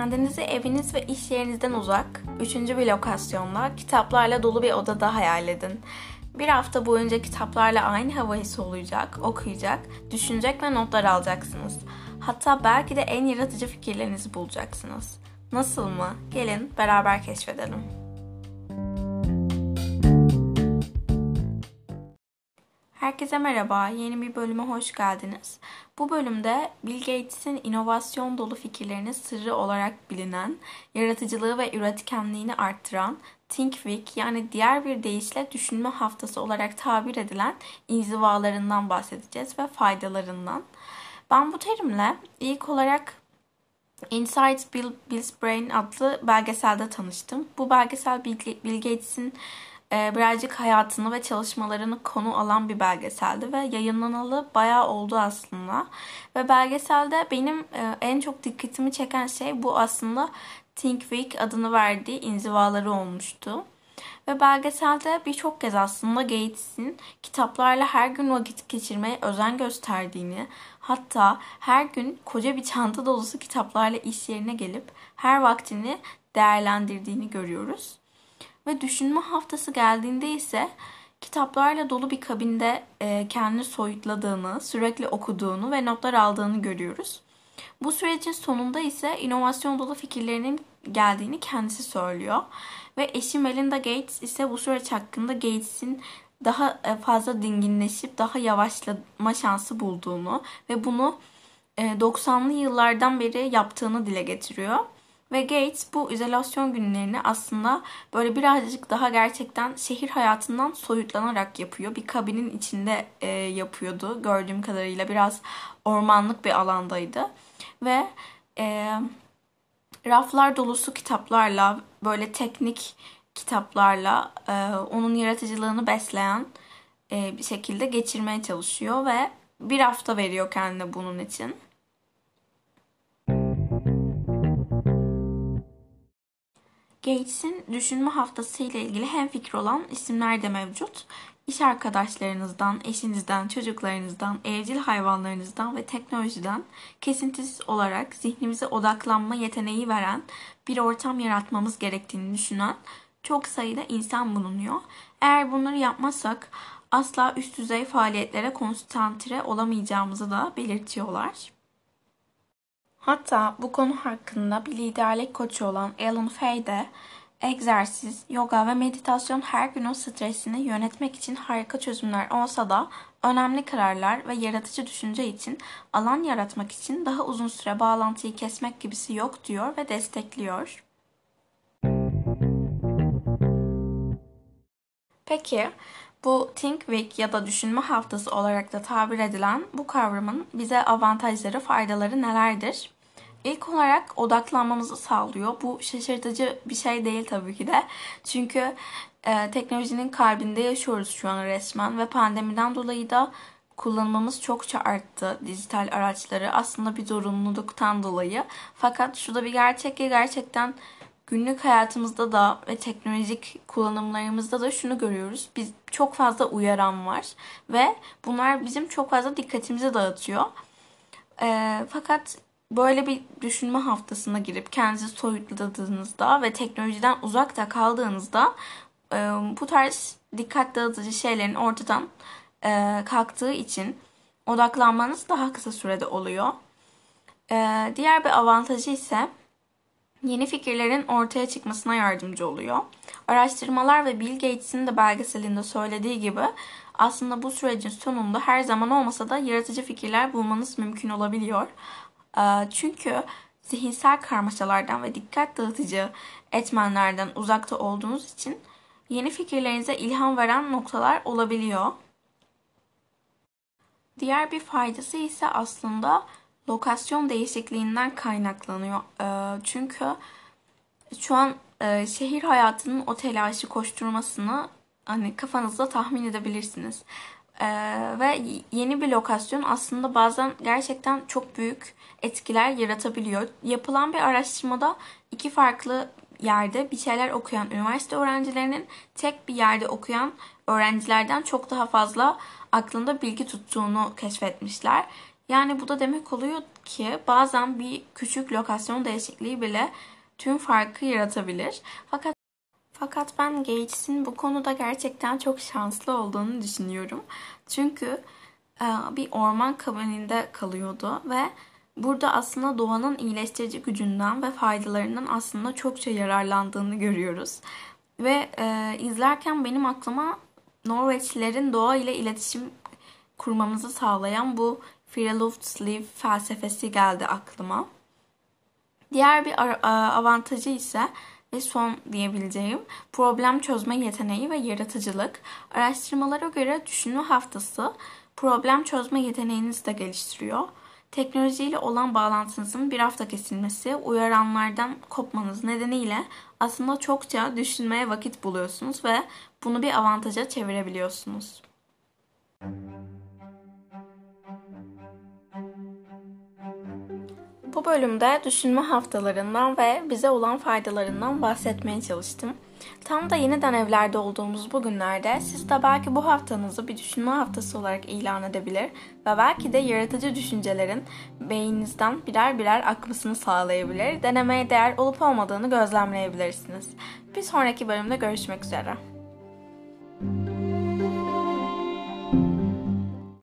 Kendinizi eviniz ve iş yerinizden uzak, üçüncü bir lokasyonda kitaplarla dolu bir odada hayal edin. Bir hafta boyunca kitaplarla aynı havayı soluyacak, okuyacak, düşünecek ve notlar alacaksınız. Hatta belki de en yaratıcı fikirlerinizi bulacaksınız. Nasıl mı? Gelin beraber keşfedelim. Herkese merhaba, yeni bir bölüme hoş geldiniz. Bu bölümde Bill Gates'in inovasyon dolu fikirlerinin sırrı olarak bilinen, yaratıcılığı ve üretkenliğini arttıran Think Week yani diğer bir deyişle düşünme haftası olarak tabir edilen inzivalarından bahsedeceğiz ve faydalarından. Ben bu terimle ilk olarak Inside Bill, Bill's Brain adlı belgeselde tanıştım. Bu belgesel Bill, Gates'in birazcık hayatını ve çalışmalarını konu alan bir belgeseldi ve yayınlanalı bayağı oldu aslında. Ve belgeselde benim e, en çok dikkatimi çeken şey bu aslında Think Week adını verdiği inzivaları olmuştu. Ve belgeselde birçok kez aslında Gates'in kitaplarla her gün vakit geçirmeye özen gösterdiğini, hatta her gün koca bir çanta dolusu kitaplarla iş yerine gelip her vaktini değerlendirdiğini görüyoruz. Ve düşünme haftası geldiğinde ise kitaplarla dolu bir kabinde e, kendini soyutladığını, sürekli okuduğunu ve notlar aldığını görüyoruz. Bu sürecin sonunda ise inovasyon dolu fikirlerinin geldiğini kendisi söylüyor. Ve eşi Melinda Gates ise bu süreç hakkında Gates'in daha e, fazla dinginleşip daha yavaşlama şansı bulduğunu ve bunu 90'lı e, yıllardan beri yaptığını dile getiriyor. Ve Gates bu izolasyon günlerini aslında böyle birazcık daha gerçekten şehir hayatından soyutlanarak yapıyor. Bir kabinin içinde e, yapıyordu. Gördüğüm kadarıyla biraz ormanlık bir alandaydı. Ve e, raflar dolusu kitaplarla, böyle teknik kitaplarla e, onun yaratıcılığını besleyen e, bir şekilde geçirmeye çalışıyor ve bir hafta veriyor kendine bunun için. Gates'in düşünme haftası ile ilgili hem fikir olan isimler de mevcut. İş arkadaşlarınızdan, eşinizden, çocuklarınızdan, evcil hayvanlarınızdan ve teknolojiden kesintisiz olarak zihnimize odaklanma yeteneği veren bir ortam yaratmamız gerektiğini düşünen çok sayıda insan bulunuyor. Eğer bunları yapmazsak asla üst düzey faaliyetlere konsantre olamayacağımızı da belirtiyorlar. Hatta bu konu hakkında bir liderlik koçu olan Alan Fay de egzersiz, yoga ve meditasyon her günün stresini yönetmek için harika çözümler olsa da önemli kararlar ve yaratıcı düşünce için alan yaratmak için daha uzun süre bağlantıyı kesmek gibisi yok diyor ve destekliyor. Peki bu Think Week ya da düşünme haftası olarak da tabir edilen bu kavramın bize avantajları, faydaları nelerdir? İlk olarak odaklanmamızı sağlıyor. Bu şaşırtıcı bir şey değil tabii ki de. Çünkü e, teknolojinin kalbinde yaşıyoruz şu an resmen ve pandemiden dolayı da kullanmamız çokça arttı dijital araçları aslında bir zorunluluktan dolayı. Fakat şu bir gerçek ki gerçekten günlük hayatımızda da ve teknolojik kullanımlarımızda da şunu görüyoruz. Biz çok fazla uyaran var ve bunlar bizim çok fazla dikkatimizi dağıtıyor. E, fakat böyle bir düşünme haftasına girip kendinizi soyutladığınızda ve teknolojiden uzakta kaldığınızda e, bu tarz dikkat dağıtıcı şeylerin ortadan e, kalktığı için odaklanmanız daha kısa sürede oluyor. E, diğer bir avantajı ise yeni fikirlerin ortaya çıkmasına yardımcı oluyor. Araştırmalar ve Bill Gates'in de belgeselinde söylediği gibi aslında bu sürecin sonunda her zaman olmasa da yaratıcı fikirler bulmanız mümkün olabiliyor. Ee, çünkü zihinsel karmaşalardan ve dikkat dağıtıcı etmenlerden uzakta olduğunuz için yeni fikirlerinize ilham veren noktalar olabiliyor. Diğer bir faydası ise aslında lokasyon değişikliğinden kaynaklanıyor. Ee, çünkü şu an e, şehir hayatının o telaşı koşturmasını hani kafanızda tahmin edebilirsiniz. Ee, ve yeni bir lokasyon aslında bazen gerçekten çok büyük etkiler yaratabiliyor. Yapılan bir araştırmada iki farklı yerde bir şeyler okuyan üniversite öğrencilerinin tek bir yerde okuyan öğrencilerden çok daha fazla aklında bilgi tuttuğunu keşfetmişler. Yani bu da demek oluyor ki bazen bir küçük lokasyon değişikliği bile tüm farkı yaratabilir. Fakat fakat ben Gates'in bu konuda gerçekten çok şanslı olduğunu düşünüyorum. Çünkü e, bir orman kabininde kalıyordu ve burada aslında doğanın iyileştirici gücünden ve faydalarından aslında çokça yararlandığını görüyoruz. Ve e, izlerken benim aklıma Norveçlilerin doğa ile iletişim kurmamızı sağlayan bu Friluftsliv felsefesi geldi aklıma. Diğer bir avantajı ise ve son diyebileceğim problem çözme yeteneği ve yaratıcılık. Araştırmalara göre düşünme haftası problem çözme yeteneğinizi de geliştiriyor. Teknolojiyle olan bağlantınızın bir hafta kesilmesi, uyaranlardan kopmanız nedeniyle aslında çokça düşünmeye vakit buluyorsunuz ve bunu bir avantaja çevirebiliyorsunuz. Bu bölümde düşünme haftalarından ve bize olan faydalarından bahsetmeye çalıştım. Tam da yeniden evlerde olduğumuz bu günlerde siz de belki bu haftanızı bir düşünme haftası olarak ilan edebilir ve belki de yaratıcı düşüncelerin beyninizden birer birer akmasını sağlayabilir, denemeye değer olup olmadığını gözlemleyebilirsiniz. Bir sonraki bölümde görüşmek üzere.